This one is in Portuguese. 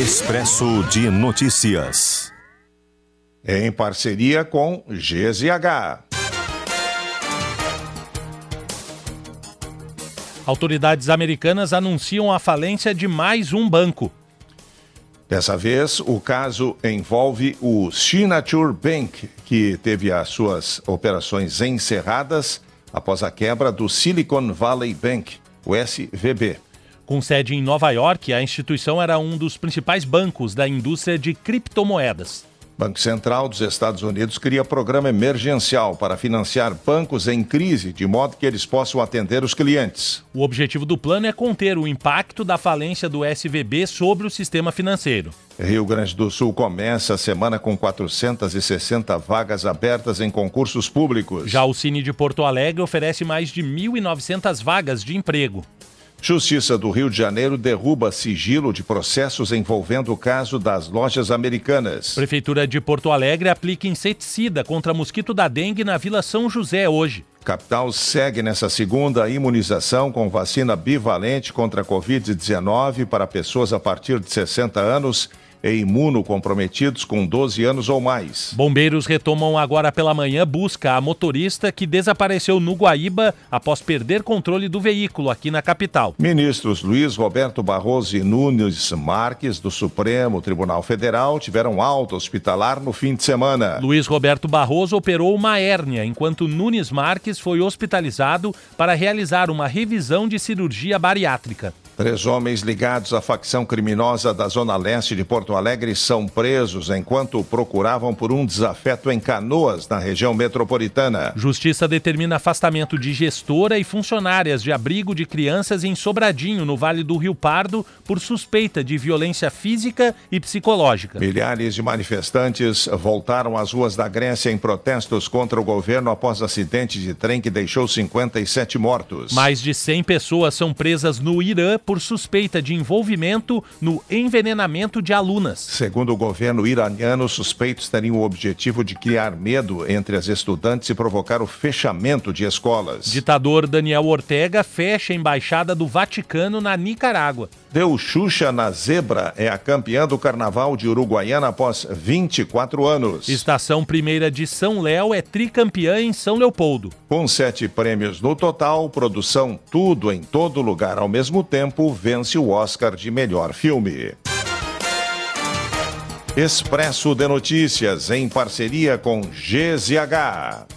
Expresso de Notícias. Em parceria com GZH. Autoridades americanas anunciam a falência de mais um banco. Dessa vez, o caso envolve o Signature Bank, que teve as suas operações encerradas após a quebra do Silicon Valley Bank, o SVB. Com sede em Nova York, a instituição era um dos principais bancos da indústria de criptomoedas. Banco Central dos Estados Unidos cria programa emergencial para financiar bancos em crise, de modo que eles possam atender os clientes. O objetivo do plano é conter o impacto da falência do SVB sobre o sistema financeiro. Rio Grande do Sul começa a semana com 460 vagas abertas em concursos públicos. Já o Cine de Porto Alegre oferece mais de 1.900 vagas de emprego. Justiça do Rio de Janeiro derruba sigilo de processos envolvendo o caso das lojas americanas. Prefeitura de Porto Alegre aplica inseticida contra mosquito da dengue na Vila São José hoje. Capital segue nessa segunda imunização com vacina bivalente contra a Covid-19 para pessoas a partir de 60 anos e imunocomprometidos com 12 anos ou mais. Bombeiros retomam agora pela manhã busca a motorista que desapareceu no Guaíba após perder controle do veículo aqui na capital. Ministros Luiz Roberto Barroso e Nunes Marques, do Supremo Tribunal Federal, tiveram alta hospitalar no fim de semana. Luiz Roberto Barroso operou uma hérnia, enquanto Nunes Marques foi hospitalizado para realizar uma revisão de cirurgia bariátrica. Três homens ligados à facção criminosa da Zona Leste de Porto Alegre são presos enquanto procuravam por um desafeto em Canoas, na região metropolitana. Justiça determina afastamento de gestora e funcionárias de abrigo de crianças em Sobradinho, no Vale do Rio Pardo, por suspeita de violência física e psicológica. Milhares de manifestantes voltaram às ruas da Grécia em protestos contra o governo após acidente de trem que deixou 57 mortos. Mais de 100 pessoas são presas no Irã por suspeita de envolvimento no envenenamento de alunas. Segundo o governo iraniano, os suspeitos teriam o objetivo de criar medo entre as estudantes e provocar o fechamento de escolas. Ditador Daniel Ortega fecha a embaixada do Vaticano na Nicarágua. Deu Xuxa na Zebra é a campeã do Carnaval de Uruguaiana após 24 anos. Estação Primeira de São Léo é tricampeã em São Leopoldo. Com sete prêmios no total, produção Tudo em Todo Lugar ao mesmo tempo vence o Oscar de melhor filme. Expresso de Notícias em parceria com GZH.